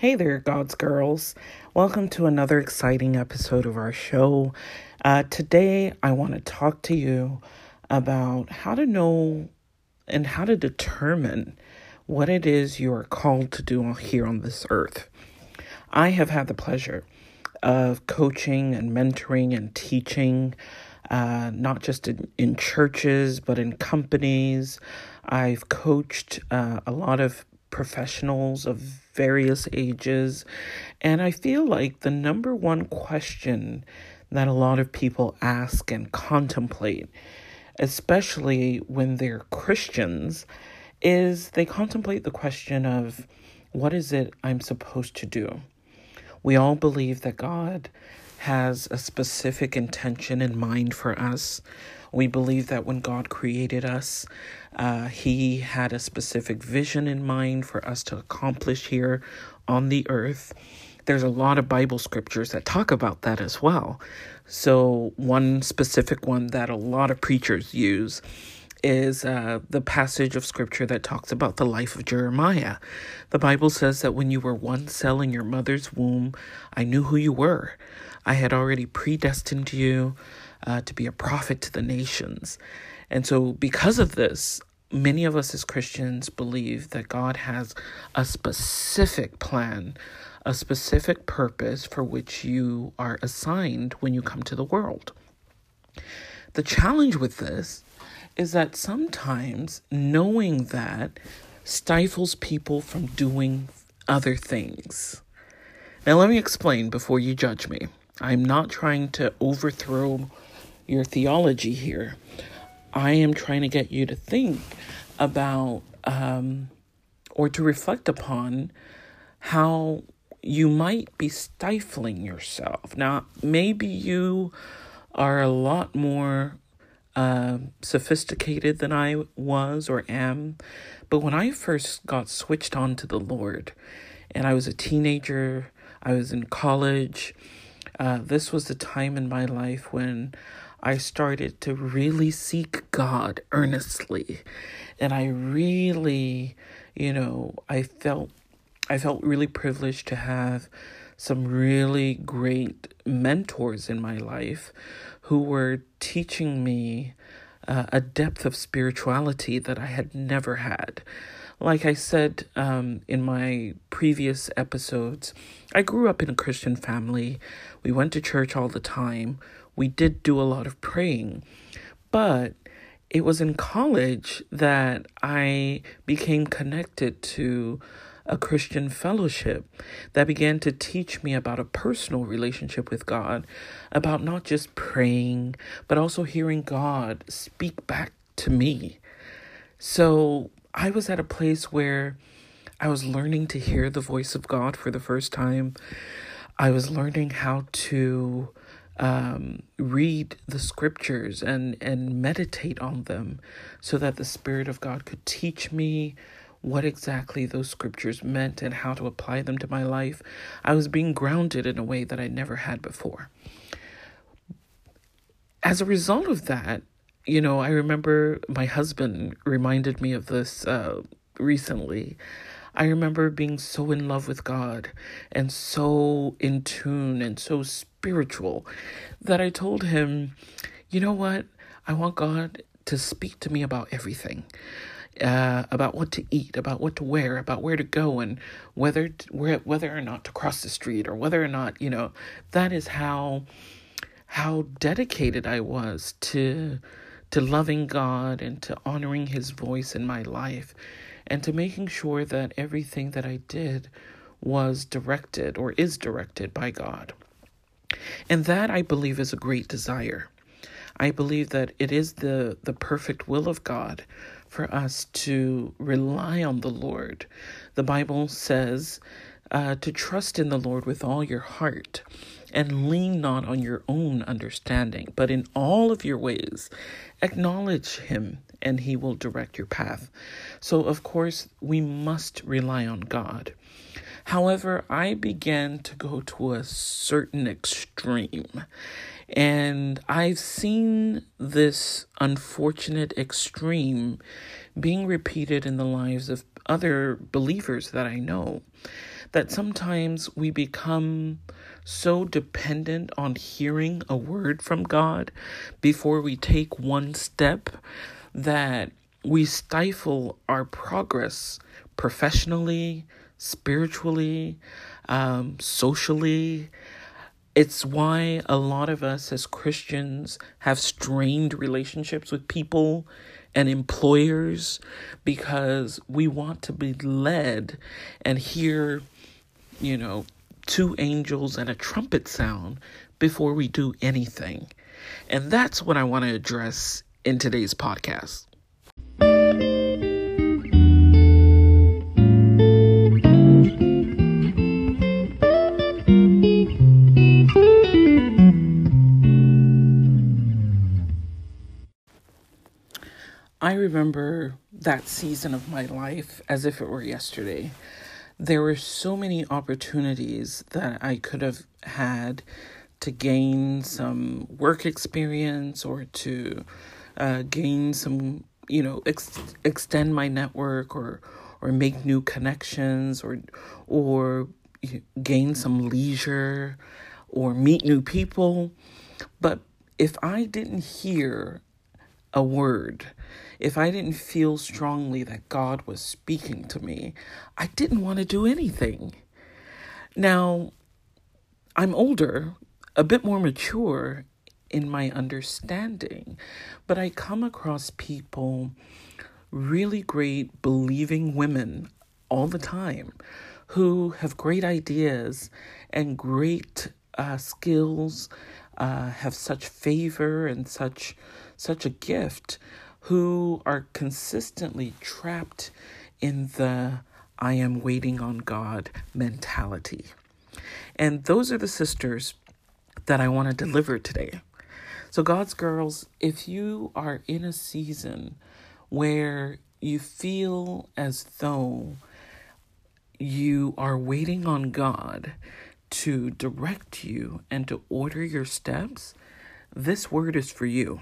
Hey there, God's girls. Welcome to another exciting episode of our show. Uh, today, I want to talk to you about how to know and how to determine what it is you are called to do here on this earth. I have had the pleasure of coaching and mentoring and teaching, uh, not just in, in churches, but in companies. I've coached uh, a lot of professionals of various ages. And I feel like the number one question that a lot of people ask and contemplate, especially when they're Christians, is they contemplate the question of what is it I'm supposed to do? We all believe that God has a specific intention in mind for us. We believe that when God created us, uh, He had a specific vision in mind for us to accomplish here on the earth. There's a lot of Bible scriptures that talk about that as well. So, one specific one that a lot of preachers use is uh, the passage of scripture that talks about the life of Jeremiah. The Bible says that when you were one cell in your mother's womb, I knew who you were. I had already predestined you uh, to be a prophet to the nations. And so, because of this, many of us as Christians believe that God has a specific plan, a specific purpose for which you are assigned when you come to the world. The challenge with this is that sometimes knowing that stifles people from doing other things. Now, let me explain before you judge me. I'm not trying to overthrow your theology here. I am trying to get you to think about um, or to reflect upon how you might be stifling yourself. Now, maybe you are a lot more uh, sophisticated than I was or am, but when I first got switched on to the Lord and I was a teenager, I was in college, uh, this was the time in my life when I started to really seek God earnestly. And I really, you know, I felt I felt really privileged to have some really great mentors in my life who were teaching me uh, a depth of spirituality that I had never had. Like I said um, in my previous episodes, I grew up in a Christian family. We went to church all the time we did do a lot of praying. But it was in college that I became connected to a Christian fellowship that began to teach me about a personal relationship with God, about not just praying, but also hearing God speak back to me. So I was at a place where I was learning to hear the voice of God for the first time. I was learning how to um, read the scriptures and, and meditate on them so that the Spirit of God could teach me what exactly those scriptures meant and how to apply them to my life. I was being grounded in a way that I never had before. As a result of that, you know, I remember my husband reminded me of this uh, recently. I remember being so in love with God and so in tune and so spiritual that I told him, you know what? I want God to speak to me about everything. Uh, about what to eat, about what to wear, about where to go, and whether where, whether or not to cross the street, or whether or not you know. That is how how dedicated I was to to loving God and to honoring His voice in my life and to making sure that everything that I did was directed or is directed by God. And that I believe is a great desire. I believe that it is the, the perfect will of God for us to rely on the Lord. The Bible says uh, to trust in the Lord with all your heart and lean not on your own understanding, but in all of your ways acknowledge Him and He will direct your path. So, of course, we must rely on God. However, I began to go to a certain extreme. And I've seen this unfortunate extreme being repeated in the lives of other believers that I know that sometimes we become so dependent on hearing a word from God before we take one step that we stifle our progress professionally, spiritually, um, socially. It's why a lot of us as Christians have strained relationships with people and employers because we want to be led and hear, you know, two angels and a trumpet sound before we do anything. And that's what I want to address in today's podcast. I remember that season of my life as if it were yesterday. There were so many opportunities that I could have had to gain some work experience or to uh, gain some, you know, ex- extend my network or or make new connections or or gain some leisure or meet new people. But if I didn't hear a word, if I didn't feel strongly that God was speaking to me, I didn't want to do anything. Now, I'm older, a bit more mature in my understanding, but I come across people, really great believing women all the time, who have great ideas and great uh, skills, uh, have such favor and such such a gift, who are consistently trapped in the I am waiting on God mentality. And those are the sisters that I want to deliver today. So, God's girls, if you are in a season where you feel as though you are waiting on God to direct you and to order your steps, this word is for you.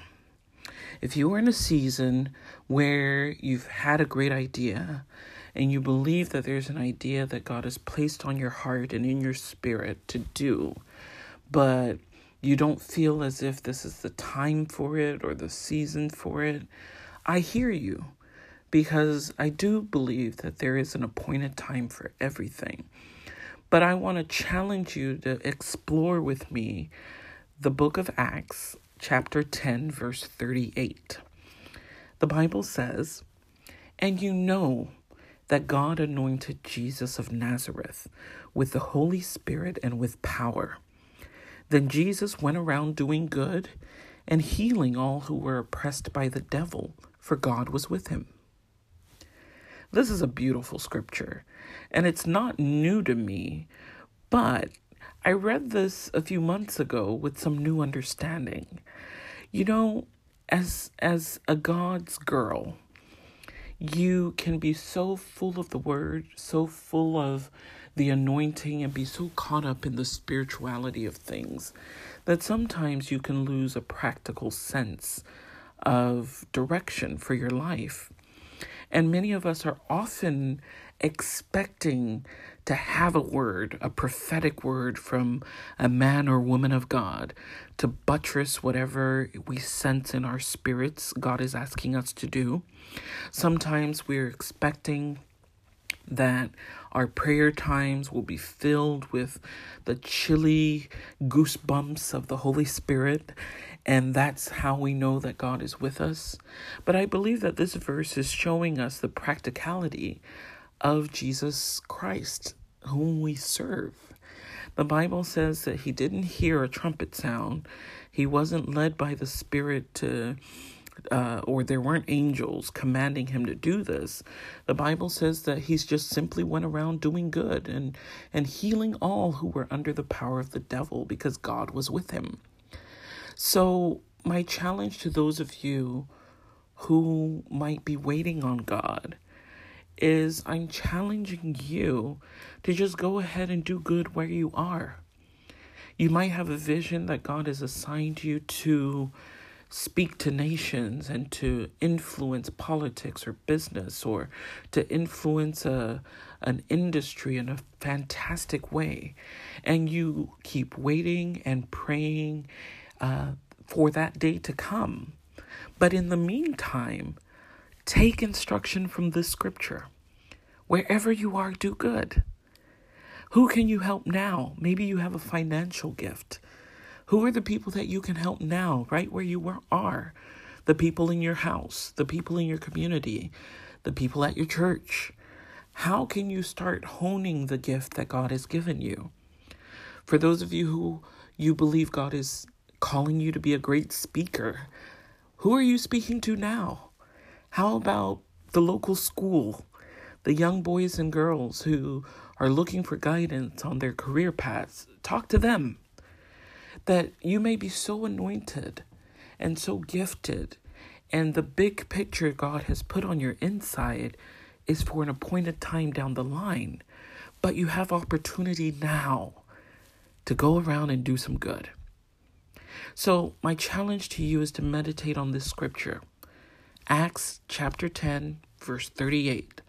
If you are in a season where you've had a great idea and you believe that there's an idea that God has placed on your heart and in your spirit to do, but you don't feel as if this is the time for it or the season for it, I hear you because I do believe that there is an appointed time for everything. But I want to challenge you to explore with me the book of Acts chapter 10, verse 38. The Bible says, And you know that God anointed Jesus of Nazareth with the Holy Spirit and with power. Then Jesus went around doing good and healing all who were oppressed by the devil, for God was with him. This is a beautiful scripture, and it's not new to me, but I read this a few months ago with some new understanding. You know, as as a God's girl, you can be so full of the word, so full of the anointing and be so caught up in the spirituality of things that sometimes you can lose a practical sense of direction for your life. And many of us are often expecting to have a word, a prophetic word from a man or woman of God to buttress whatever we sense in our spirits God is asking us to do. Sometimes we're expecting that our prayer times will be filled with the chilly goosebumps of the Holy Spirit, and that's how we know that God is with us. But I believe that this verse is showing us the practicality of Jesus Christ, whom we serve. The Bible says that he didn't hear a trumpet sound. He wasn't led by the Spirit to, uh, or there weren't angels commanding him to do this. The Bible says that he's just simply went around doing good and, and healing all who were under the power of the devil because God was with him. So, my challenge to those of you who might be waiting on God is I'm challenging you to just go ahead and do good where you are. You might have a vision that God has assigned you to speak to nations and to influence politics or business or to influence a an industry in a fantastic way and you keep waiting and praying uh, for that day to come but in the meantime take instruction from this scripture wherever you are do good who can you help now maybe you have a financial gift who are the people that you can help now, right where you are? The people in your house, the people in your community, the people at your church. How can you start honing the gift that God has given you? For those of you who you believe God is calling you to be a great speaker, who are you speaking to now? How about the local school, the young boys and girls who are looking for guidance on their career paths? Talk to them that you may be so anointed and so gifted, and the big picture God has put on your inside is for an appointed time down the line. But you have opportunity now to go around and do some good. So, my challenge to you is to meditate on this scripture Acts chapter 10, verse 38.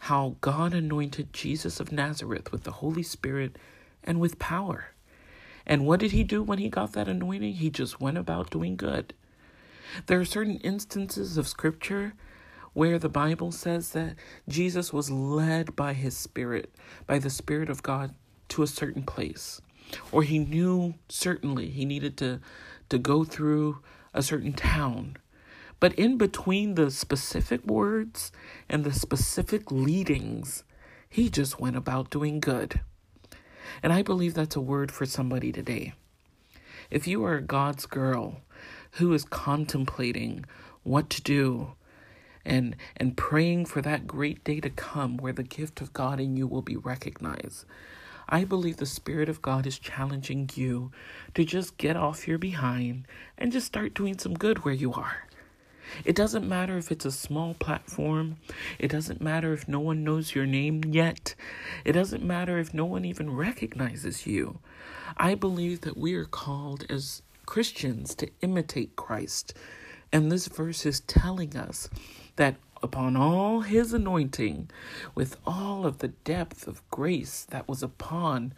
How God anointed Jesus of Nazareth with the Holy Spirit and with power and what did he do when he got that anointing? He just went about doing good. There are certain instances of scripture where the Bible says that Jesus was led by his spirit, by the Spirit of God, to a certain place. Or he knew certainly he needed to, to go through a certain town. But in between the specific words and the specific leadings, he just went about doing good. And I believe that's a word for somebody today. If you are God's girl who is contemplating what to do and and praying for that great day to come where the gift of God in you will be recognized. I believe the Spirit of God is challenging you to just get off your behind and just start doing some good where you are. It doesn't matter if it's a small platform. It doesn't matter if no one knows your name yet. It doesn't matter if no one even recognizes you. I believe that we are called as Christians to imitate Christ. And this verse is telling us that upon all his anointing, with all of the depth of grace that was upon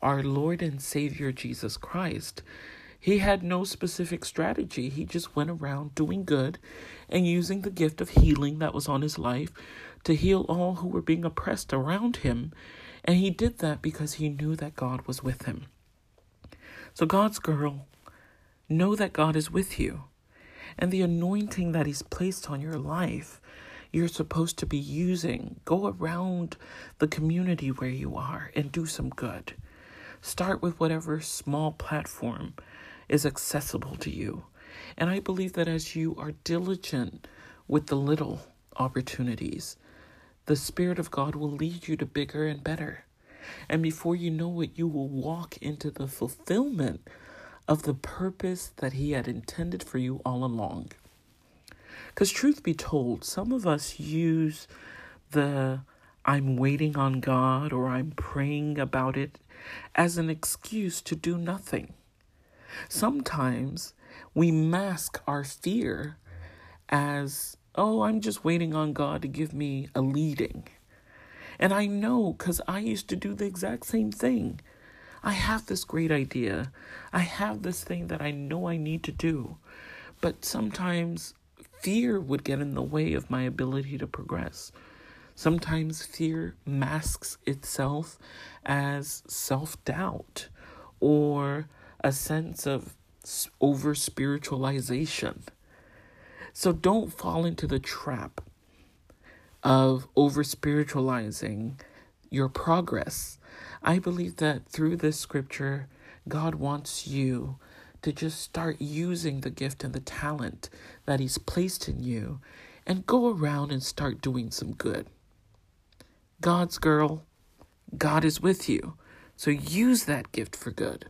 our Lord and Savior Jesus Christ, he had no specific strategy. He just went around doing good and using the gift of healing that was on his life to heal all who were being oppressed around him. And he did that because he knew that God was with him. So, God's girl, know that God is with you. And the anointing that He's placed on your life, you're supposed to be using. Go around the community where you are and do some good. Start with whatever small platform is accessible to you. And I believe that as you are diligent with the little opportunities, the Spirit of God will lead you to bigger and better. And before you know it, you will walk into the fulfillment of the purpose that He had intended for you all along. Because, truth be told, some of us use the I'm waiting on God or I'm praying about it as an excuse to do nothing. Sometimes we mask our fear as, oh, I'm just waiting on God to give me a leading. And I know because I used to do the exact same thing. I have this great idea. I have this thing that I know I need to do. But sometimes fear would get in the way of my ability to progress. Sometimes fear masks itself as self doubt or a sense of over spiritualization. So don't fall into the trap of over spiritualizing your progress. I believe that through this scripture, God wants you to just start using the gift and the talent that He's placed in you and go around and start doing some good. God's girl, God is with you. So use that gift for good.